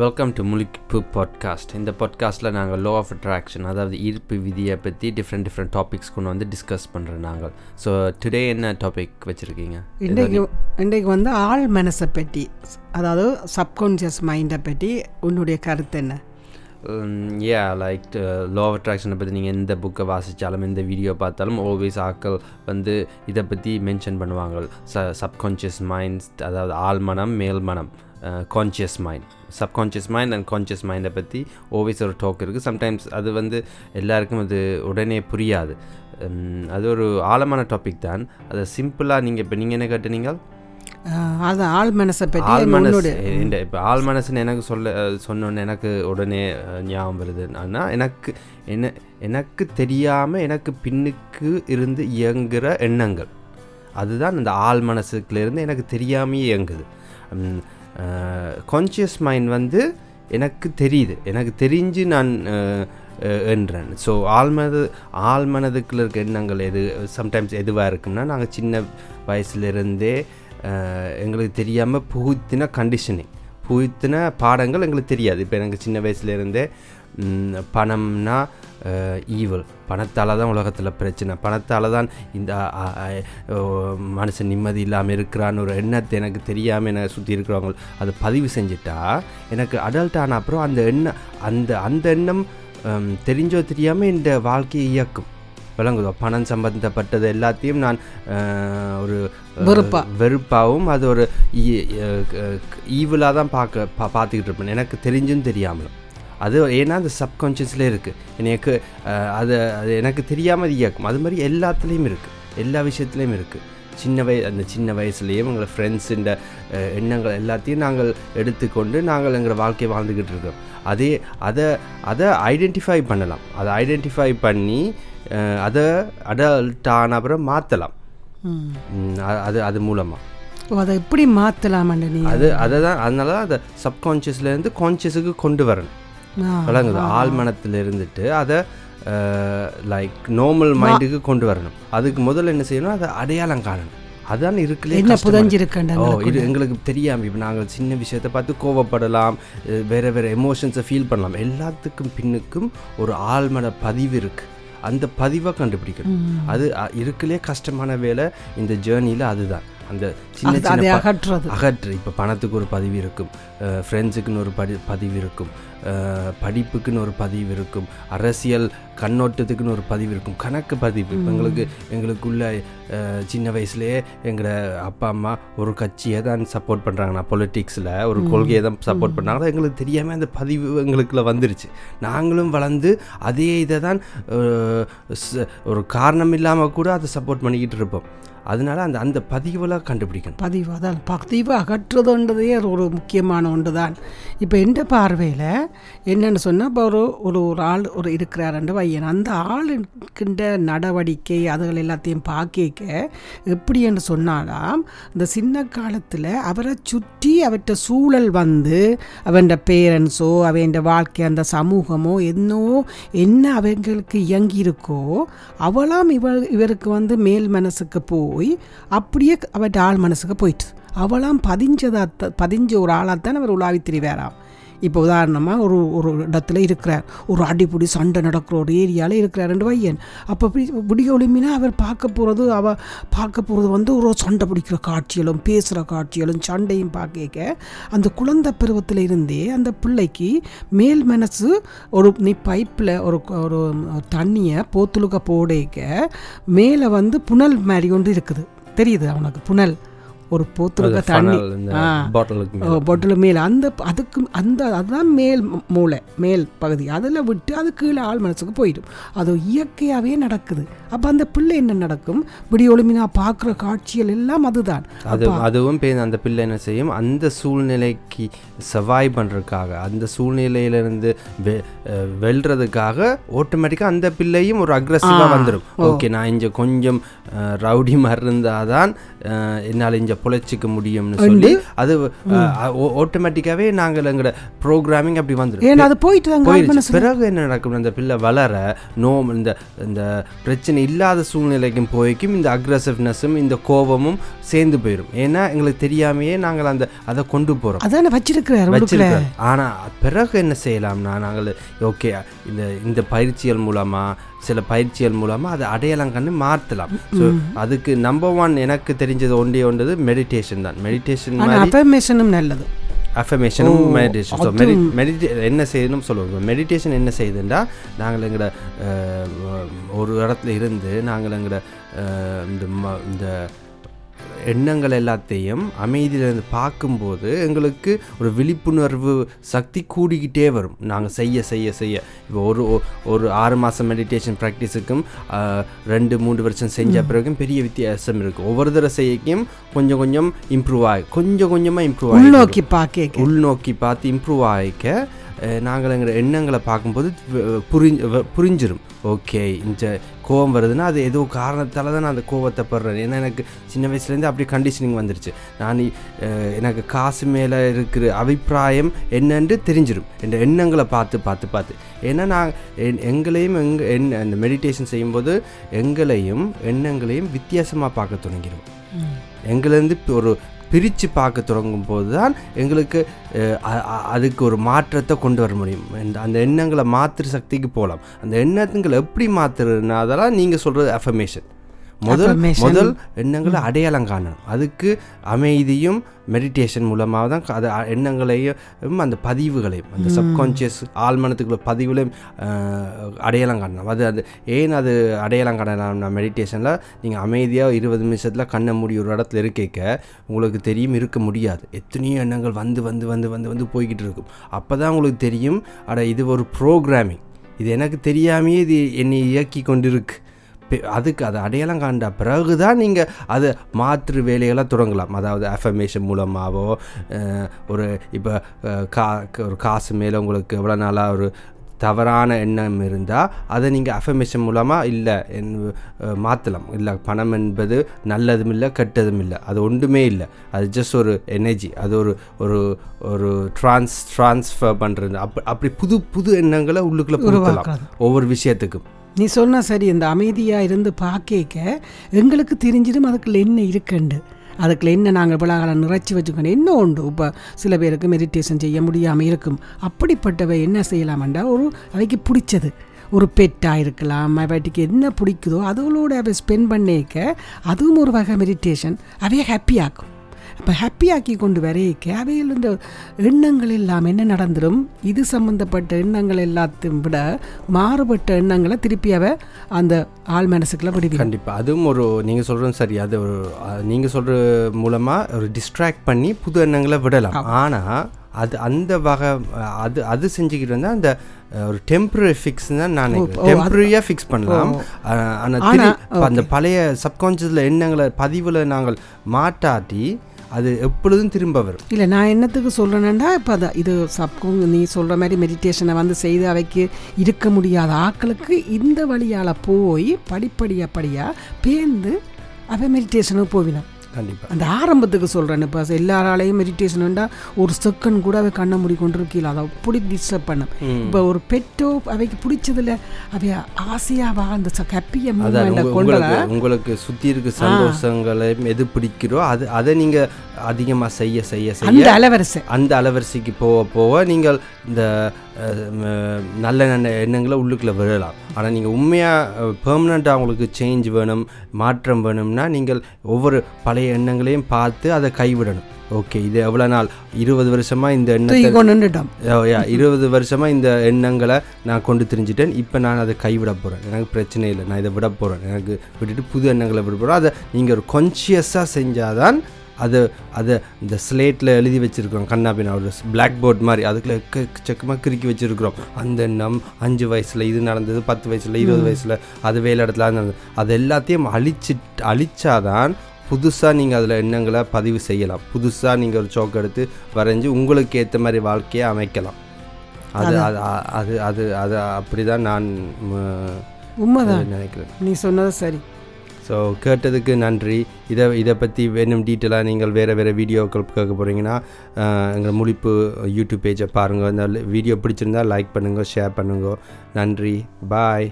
Welcome to முலிப்பு podcast இந்த பாட்காஸ்ட்டில் நாங்கள் லோ ஆஃப் அட்ராக்ஷன் அதாவது ஈர்ப்பு விதியை பற்றி டிஃப்ரெண்ட் டிஃப்ரெண்ட் டாபிக்ஸ் கொண்டு வந்து டிஸ்கஸ் பண்ணுறோம் நாங்கள். ஸோ டுடே என்ன டாபிக் வச்சுருக்கீங்க? இன்றைக்கு இன்றைக்கு வந்து ஆள் மனசை பற்றி அதாவது சப்கான்ஷியஸ் மைண்டை பற்றி உன்னுடைய கருத்து என்ன? ஏ லைக் லோ ஆஃப் அட்ராக்ஷனை பற்றி நீங்கள் எந்த புக்கை வாசித்தாலும் எந்த வீடியோ பார்த்தாலும் ஓல்வேஸ் ஆக்கள் வந்து இதை பற்றி மென்ஷன் பண்ணுவாங்க ச சப்கான்ஷியஸ் மைண்ட்ஸ் அதாவது ஆள் மனம் மேல் மனம். Conscious mind subconscious mind and conscious மைண்டை பற்றி ஓவேஸ் ஒரு டாக் இருக்குது சம்டைம்ஸ் அது வந்து எல்லாருக்கும் அது உடனே புரியாது அது ஒரு ஆழமான டாபிக் தான் அதை சிம்பிளாக நீங்கள் இப்போ நீங்கள் என்ன கேட்டுனீங்க அது ஆள் மனசை பற்றி ஆள் மனசு இந்த இப்போ ஆள் மனசுன்னு எனக்கு சொல்ல சொன்னோன்னு எனக்கு உடனே ஞாபகம் வருது ஆனால் எனக்கு என்ன எனக்கு தெரியாமல் எனக்கு பின்னுக்கு இருந்து இயங்குகிற எண்ணங்கள் அதுதான் அந்த ஆள் மனசுக்குலேருந்து எனக்கு தெரியாமையே இயங்குது கான்ஷியஸ் மைண்ட் வந்து எனக்கு தெரியுது. எனக்கு தெரிஞ்சு நான் என்றேன். ஸோ ஆழ்மனது ஆழ்மனதுக்குள்ள இருக்க எண்ணங்கள் எது சம்டைம்ஸ் எதுவாக இருக்கும்னா நாங்கள் சின்ன வயசுலேருந்தே எங்களுக்கு தெரியாமல் புகுத்தின கண்டிஷனிங் புகுத்தின பாடங்கள் எங்களுக்கு தெரியாது. இப்போ எனக்கு சின்ன வயசுலேருந்தே பணம்னா ஈவல் பணத்தால் தான் உலகத்தில் பிரச்சனை. பணத்தால் தான் இந்த மனுஷன் நிம்மதி இல்லாமல் இருக்கிறான்னு ஒரு எண்ணத்தை எனக்கு தெரியாமல் என்னை சுற்றி இருக்கிறவங்க அதை பதிவு செஞ்சுட்டா எனக்கு அடல்ட் ஆன அப்புறம் அந்த எண்ணம் அந்த அந்த எண்ணம் தெரிஞ்சோ தெரியாமல் இந்த வாழ்க்கையை இயக்கும். விளங்குதோ? பணம் சம்பந்தப்பட்டது எல்லாத்தையும் நான் ஒரு வெறுப்பா. வெறுப்பாகவும் அது ஒரு ஈவிலாக தான் பார்க்க பா பார்த்துக்கிட்டு இருப்பேன். எனக்கு தெரிஞ்சும் தெரியாமலும். அது ஏன்னா அந்த சப்கான்ஷியஸில் இருக்குது எனக்கு அது அது எனக்கு தெரியாமல் இயக்கும். அது மாதிரி எல்லாத்துலேயும் இருக்குது எல்லா விஷயத்துலேயும் இருக்குது சின்ன வய அந்த சின்ன வயசுலேயே எங்களை ஃப்ரெண்ட்ஸுன்ற எண்ணங்கள் எல்லாத்தையும் நாங்கள் எடுத்துக்கொண்டு நாங்கள் எங்கள் வாழ்க்கையை வாழ்ந்துக்கிட்டு இருக்கோம். அதே அதை அதை ஐடென்டிஃபை பண்ணலாம். அதை ஐடென்டிஃபை பண்ணி அதை அடல்ட் ஆன அப்புறம் மாற்றலாம். அது அது மூலமாக ஓ, அதை எப்படி மாற்றலாமண்ட நீ அது அதை தான் அதனால தான் அதை சப்கான்ஷியஸ்லேருந்து கான்ஷியஸுக்கு கொண்டு வரணும். விளங்குது. ஆழ்மனத்தில் இருந்துட்டு அதை லைக் நார்மல் மைண்டுக்கு கொண்டு வரணும். அதுக்கு முதல்ல என்ன செய்யணும்? அதை அடையாளம் காணணும். அதான் இருக்குல்லே என்ன. புதஞ்சிருக்கண்ட ஓ இது எங்களுக்கு தெரியாம இப்போ நாங்கள் சின்ன விஷயத்தை பார்த்து கோவப்படலாம் வேற வேற எமோஷன்ஸை ஃபீல் பண்ணலாம். எல்லாத்துக்கும் பின்னுக்கும் ஒரு ஆழ்மன பதிவு இருக்கு. அந்த பதிவை கண்டுபிடிக்கணும். அது இருக்குலே கஷ்டமான வேலை இந்த ஜேர்னியில் அதுதான். அந்த சின்ன சின்ன அகற்றுறது. அகற்று. இப்போ பணத்துக்கு ஒரு பதிவு இருக்கும். ஃப்ரெண்ட்ஸுக்குன்னு ஒரு படி பதிவு இருக்கும். படிப்புக்குன்னு ஒரு பதிவு இருக்கும். அரசியல் கண்ணோட்டத்துக்குன்னு ஒரு பதிவு இருக்கும். கணக்கு பதிவு. இப்போ எங்களுக்கு எங்களுக்குள்ள சின்ன வயசுலேயே எங்களோட அப்பா அம்மா ஒரு கட்சியை தான் சப்போர்ட் பண்ணுறாங்கன்னா பொலிட்டிக்ஸில் ஒரு கொள்கையை தான் சப்போர்ட் பண்ணாங்க. எங்களுக்கு தெரியாமல் அந்த பதிவு எங்களுக்குள்ள வந்துருச்சு. நாங்களும் வளர்ந்து அதே இதை தான் ஒரு காரணம் இல்லாமல் கூட அதை சப்போர்ட் பண்ணிக்கிட்டு இருப்போம். அதனால அந்த அந்த பதிவெல்லாம் கண்டுபிடிக்கணும். பதிவு அதான் பதிவு அகற்றுதுன்றதே ஒரு- ஒரு முக்கியமான ஒன்று தான் இப்போ எந்த பார்வையில் என்னென்னு சொன்னால் இப்போ ஒரு ஒரு ஒரு ஆள் ஒரு இருக்கிறாருன்ற வையன் அந்த ஆளுக்கின்ற நடவடிக்கை அதுகள் எல்லாத்தையும் பார்க்க எப்படி என்று சொன்னாலாம் இந்த சின்ன காலத்தில் அவரை சுற்றி அவற்ற சூழல் வந்து அவன் பேரண்ட்ஸோ அவன் வாழ்க்கை அந்த சமூகமோ என்னோ என்ன அவங்களுக்கு இயங்கி இருக்கோ அவளாம் இவ இவருக்கு வந்து மேல் மனசுக்கு போ போய் அப்படியே அவற்ற ஆள் மனசுக்கு போயிட்டு. அவளாம் பதிஞ்சதா பதிஞ்ச ஒரு ஆளாகத்தான் அவர் உலாவி திரிவாராம் இப்போ உதாரணமாக ஒரு ஒரு இடத்துல இருக்கிறார். ஒரு அடிப்படி சண்டை நடக்கிற ஒரு ஏரியாவில் இருக்கிறார் ரெண்டு பையன் அப்போ விடிய ஒளிமினா அவர் பார்க்க போகிறது அவ பார்க்க போகிறது வந்து ஒரு சண்டை பிடிக்கிற காட்சிகளும் பேசுகிற காட்சிகளும் சண்டையும் பார்க்க அந்த குழந்தை பருவத்தில் இருந்தே அந்த பிள்ளைக்கு மேல் மனசு ஒரு நீ பைப்பில் ஒரு ஒரு தண்ணியை போத்துலுக்க போடைக்க. மேலே வந்து புனல் மாதிரி ஒன்று இருக்குது. தெரியுது அவனுக்கு புனல்? ஒரு போத்துலுக்க தண்ணி. பொட்டில் மேல். அந்த அதுக்கு அந்த அதுதான் மேல் மூளை மேல் பகுதி. அதில் விட்டு அது கீழே ஆள் மனசுக்கு போயிடும். அது இயற்கையாகவே நடக்குது. அப்போ அந்த பிள்ளை என்ன நடக்கும்? விடிய ஒளிமினா பார்க்குற காட்சிகள் எல்லாம் அதுதான். அது அதுவும் அந்த பிள்ளை என்ன செய்யும்? அந்த சூழ்நிலைக்கு சவாய் பண்ணுறதுக்காக அந்த சூழ்நிலையிலிருந்து வெல்றதுக்காக ஆட்டோமேட்டிக்காக அந்த பிள்ளையும் ஒரு அக்ரஸிவாக வந்துடும் ஓகே நான் இங்கே கொஞ்சம் ரவுடி மாதிரி இருந்தால் தான் என்னால் இங்கே பொழைச்சிக்க முடியும்னு சொல்லி அது ஆட்டோமேட்டிக்காவே நாங்கள் எங்களோட ப்ரோக்ராமிங் அப்படி வந்துடும் அது போயிட்டு பிறகு என்ன நடக்கும் அந்த பிள்ளை வளர நோ இந்த இந்த பிரச்சனை இல்லாத சூழ்நிலைக்கும் போய்க்கும் இந்த அக்ரசிவ்னஸும் இந்த கோபமும் சேர்ந்து போயிடும் ஏன்னா எங்களுக்கு தெரியாமையே நாங்கள் அந்த அதை கொண்டு போகிறோம் அதானே வச்சிருக்கிறார் வச்சிருக்கிறோம் ஆனால் பிறகு என்ன செய்யலாம்னா நாங்கள் ஓகே இந்த இந்த பயிற்சிகள் மூலமாக சில பயிற்சிகள் மூலமாக அதை அடையாளம் கண்டு மாற்றலாம். ஸோ அதுக்கு நம்பர் ஒன் எனக்கு தெரிஞ்சது ஒன்றே ஒன்றது மெடிடேஷன் தான். மெடிடேஷன் நல்லது. அஃபர்மேஷனும் மெடிடேஷன் ஸோ மெடி மெடிடே என்ன செய்யணும் சொல்லுவோம் மெடிடேஷன் என்ன செய்யுதுண்டா நாங்கள் எங்களோட ஒரு இடத்துல இருந்து நாங்கள் எங்களோட இந்த எண்ணங்கள் எல்லாத்தையும் அமைதியிலிருந்து பார்க்கும்போது எங்களுக்கு ஒரு விழிப்புணர்வு சக்தி கூடிக்கிட்டே வரும். நாங்கள் செய்ய செய்ய செய்ய. இப்போ ஒரு ஒரு ஆறு மாதம் மெடிடேஷன் ப்ராக்டிஸுக்கும் ரெண்டு மூன்று வருஷம் செஞ்ச பிறகும் பெரிய வித்தியாசம் இருக்குது ஒவ்வொரு தடவை செய்யக்கும் கொஞ்சம் கொஞ்சம் இம்ப்ரூவ் ஆகி கொஞ்சம் கொஞ்சமாக இம்ப்ரூவ் ஆகி உள்நோக்கி பார்க்க உள்நோக்கி பார்த்து இம்ப்ரூவ் ஆகிக்க நாங்கள் எங்கள் எண்ணங்களை பார்க்கும்போது வ- புரிஞ்சு வ- புரிஞ்சிரும். ஓகே இந்த கோவம் வருதுன்னா அது ஏதோ காரணத்தால் தான் நான் அந்த கோவத்தை படுறேன். ஏன்னா எனக்கு சின்ன வயசுலேருந்து அப்படி கண்டிஷனிங் வந்துருச்சு. நான் எனக்கு காசு மேலே இருக்கிற அபிப்பிராயம் என்னன்னு தெரிஞ்சிடும் என் எண்ணங்களை பார்த்து பார்த்து பார்த்து. ஏன்னா நான் எங்களையும் எங்க என் அந்த மெடிடேஷன் செய்யும்போது எங்களையும் எண்ணங்களையும் வித்தியாசமாக பார்க்க தொடங்கிடும் எங்கேருந்து ஒரு பிரித்து பார்க்க தொடங்கும் போது தான் எங்களுக்கு அதுக்கு ஒரு மாற்றத்தை கொண்டு வர முடியும். இந்த- அந்த எண்ணங்களை மாற்றுற சக்திக்கு போகலாம். அந்த எண்ணத்துங்களை எப்படி மாற்றுறதுனா அதெல்லாம் நீங்கள் சொல்கிறது அஃபர்மேஷன் முதல். முதல் எண்ணங்களை அடையாளம் காணணும். அதுக்கு அமைதியும் மெடிடேஷன் மூலமாக தான் அது எண்ணங்களையும் அந்த பதிவுகளையும் அந்த சப்கான்ஷியஸ் ஆழ்மனத்துக்குள்ள பதிவுகளையும் அடையாளம் காணணும். அது அது ஏன் அது அடையாளம் காணலாம்னா மெடிடேஷனில் நீங்கள் அமைதியாக இருபது நிமிஷத்தில் கண்ணை மூடி ஒரு இடத்துல இருக்க உங்களுக்கு தெரியும் இருக்க முடியாது. எத்தனையோ எண்ணங்கள் வந்து வந்து வந்து வந்து வந்து போய்கிட்டு இருக்கும். அப்போ தான் உங்களுக்கு தெரியும் அட இது ஒரு ப்ரோக்ராமிங் இது எனக்கு தெரியாமையே இது என்னை இயக்கி கொண்டிருக்கு. அதுக்கு அதை அடையாளம் காண்ட பிறகு தான் நீங்கள் அதை மாற்று வேலைகளை தொடங்கலாம். அதாவது அஃபர்மேஷன் மூலமாகவோ ஒரு இப்போ கா ஒரு காசு மேலே உங்களுக்கு எவ்வளோ நாளாக ஒரு தவறான எண்ணம் இருந்தால் அதை நீங்கள் அஃபர்மேஷன் மூலமாக இல்லை என் மாற்றலாம் இல்லை பணம் என்பது நல்லதும் இல்லை கெட்டதும் இல்லை. அது ஒன்றுமே இல்லை. அது ஜஸ்ட் ஒரு எனர்ஜி அது ஒரு ஒரு ஒரு ட்ரான்ஸ் ட்ரான்ஸ்ஃபர் பண்ணுறது அப்படி அப்படி புது புது எண்ணங்களை உள்ளுக்குள்ளே ஒவ்வொரு விஷயத்துக்கும். நீ சொன்ன சரி இந்த அமைதியாக இருந்து பார்க்க எங்களுக்கு தெரிஞ்சிடும் அதுக்குள்ள என்ன இருக்குண்டு. அதுக்குள்ள என்ன நாங்கள் விழாக்களை நிறைச்சி வச்சுக்கணும். என்ன உண்டு? இப்போ சில பேருக்கு மெடிடேஷன் செய்ய முடியாமல் இருக்கும். அப்படிப்பட்டவை என்ன செய்யலாமண்டா ஒரு அவைக்கு பிடிச்சது. ஒரு பெட்டாக இருக்கலாம் அவைக்கு என்ன பிடிக்குதோ அதுகளோட அவை ஸ்பெண்ட் பண்ணிக்க அதுவும் ஒரு வகை மெடிடேஷன் அவைய ஹாப்பியாக்கும் அப்போ ஹாப்பியாக்கி கொண்டு வரைக்க அவையில் இந்த எண்ணங்கள் எல்லாம் என்ன நடந்துடும் இது சம்மந்தப்பட்ட எண்ணங்கள் எல்லாத்தையும் விட மாறுபட்ட எண்ணங்களை திருப்பி அவ அந்த ஆள் மனசுக்குள்ள விடுவீங்க கண்டிப்பாக அதுவும் ஒரு நீங்கள் சொல்கிறது சரி. அது ஒரு நீங்கள் சொல்கிற மூலமாக ஒரு டிஸ்ட்ராக்ட் பண்ணி புது எண்ணங்களை விடலாம். ஆனால் அது அந்த வகை அது அது செஞ்சுக்கிட்டு இருந்தால் அந்த ஒரு டெம்பரரி ஃபிக்ஸ் தான் நான் டெம்பரரியாக ஃபிக்ஸ் பண்ணலாம். ஆனால் அந்த பழைய சப்கான்ஷியஸில் எண்ணங்களை பதிவில் நாங்கள் மாட்டாட்டி அது எப்பொழுதும் திரும்ப வரும். இல்லை நான் என்னத்துக்கு சொல்கிறேன்னா இப்போ அதான் இது சப்கும் நீ சொல்கிற மாதிரி மெடிடேஷனை வந்து செய்து அவைக்கு இருக்க முடியாத ஆட்களுக்கு இந்த வழியால் போய் படிப்படியாக படியாக பேர்ந்து அவன் மெடிடேஷனுக்கு போவினான். கண்டிப்பாக அந்த ஆரம்பத்துக்கு சொல்கிறேன் இப்போ எல்லாராலையும் மெடிடேஷன் ஒரு செகண்ட் கூட அவை கண்ணை மூடி கொண்டு இருக்கீங்களா அதை அப்படி டிஸ்டர்ப் பண்ணும். இப்போ ஒரு பெட்டோ அவைக்கு பிடிச்சதுல அவை அதான் மூமெண்ட்டை உங்க- கொண்டு உங்களுக்கு உங்களுக்கு சுற்றி இருக்க சந்தோஷங்களை எது பிடிக்கிறோ அது அதை நீங்கள் அதிகமாக செய்ய செய்ய செய்ய அந்த அலவரிசை. அந்த அலவரிசைக்கு போக போக நீங்கள் இந்த நல்ல நல்ல எண்ணங்களை உள்ளுக்குள்ளே விழலாம். ஆனால் நீங்கள் உண்மையாக பெர்மனண்ட்டாக உங்களுக்கு சேஞ்ச் வேணும் மாற்றம் வேணும்னா நீங்கள் ஒவ்வொரு பழைய எண்ணங்களையும் பார்த்து அதை கைவிடணும். ஓகே இது எவ்வளோ நாள்? இருபது வருஷமாக இந்த எண்ணத்தை இருபது வருஷமாக இந்த எண்ணங்களை நான் கொண்டு தெரிஞ்சிட்டேன். இப்போ நான் அதை கைவிட போகிறேன் எனக்கு பிரச்சனை இல்லை. நான் இதை விட போகிறேன் எனக்கு விட்டுட்டு புது எண்ணங்களை விட போகிறேன் அதை நீங்கள் ஒரு கான்ஷியஸாக செஞ்சாதான் அது அதை இந்த ஸ்லேட்டில் எழுதி வச்சுருக்கோம் கண்ணாபின்னா ஒரு பிளாக் போர்ட் மாதிரி. அதுக்குள்ள செக்கமாக கிறுக்கி வச்சுருக்குறோம். அந்த எண்ணம் அஞ்சு வயசில் இது நடந்தது பத்து வயசில் இருபது வயசில் அது வேலை இடத்துல அது நடந்தது. அது எல்லாத்தையும் அழிச்சு அழிச்சாதான் புதுசாக நீங்கள் அதில் எண்ணங்களை பதிவு செய்யலாம். புதுசாக நீங்கள் ஒரு சோக்கு எடுத்து வரைஞ்சி உங்களுக்கு ஏற்ற மாதிரி வாழ்க்கையை அமைக்கலாம். அது அது. அது அது அது அப்படி தான் நான் உண்மைதான். நினைக்கிறேன். நீ சொன்னது சரி. ஸோ கேட்டதுக்கு நன்றி. இதை இதை பற்றி வேணும் டீட்டெயிலாக நீங்கள் வேறு வேறு வீடியோக்கள் கேட்க போகிறீங்கன்னா எங்கள் முழிப்பு யூடியூப் பேஜை பாருங்கள் இந்த வீடியோ பிடிச்சிருந்தா லைக் பண்ணுங்கள் ஷேர் பண்ணுங்க. நன்றி. பாய்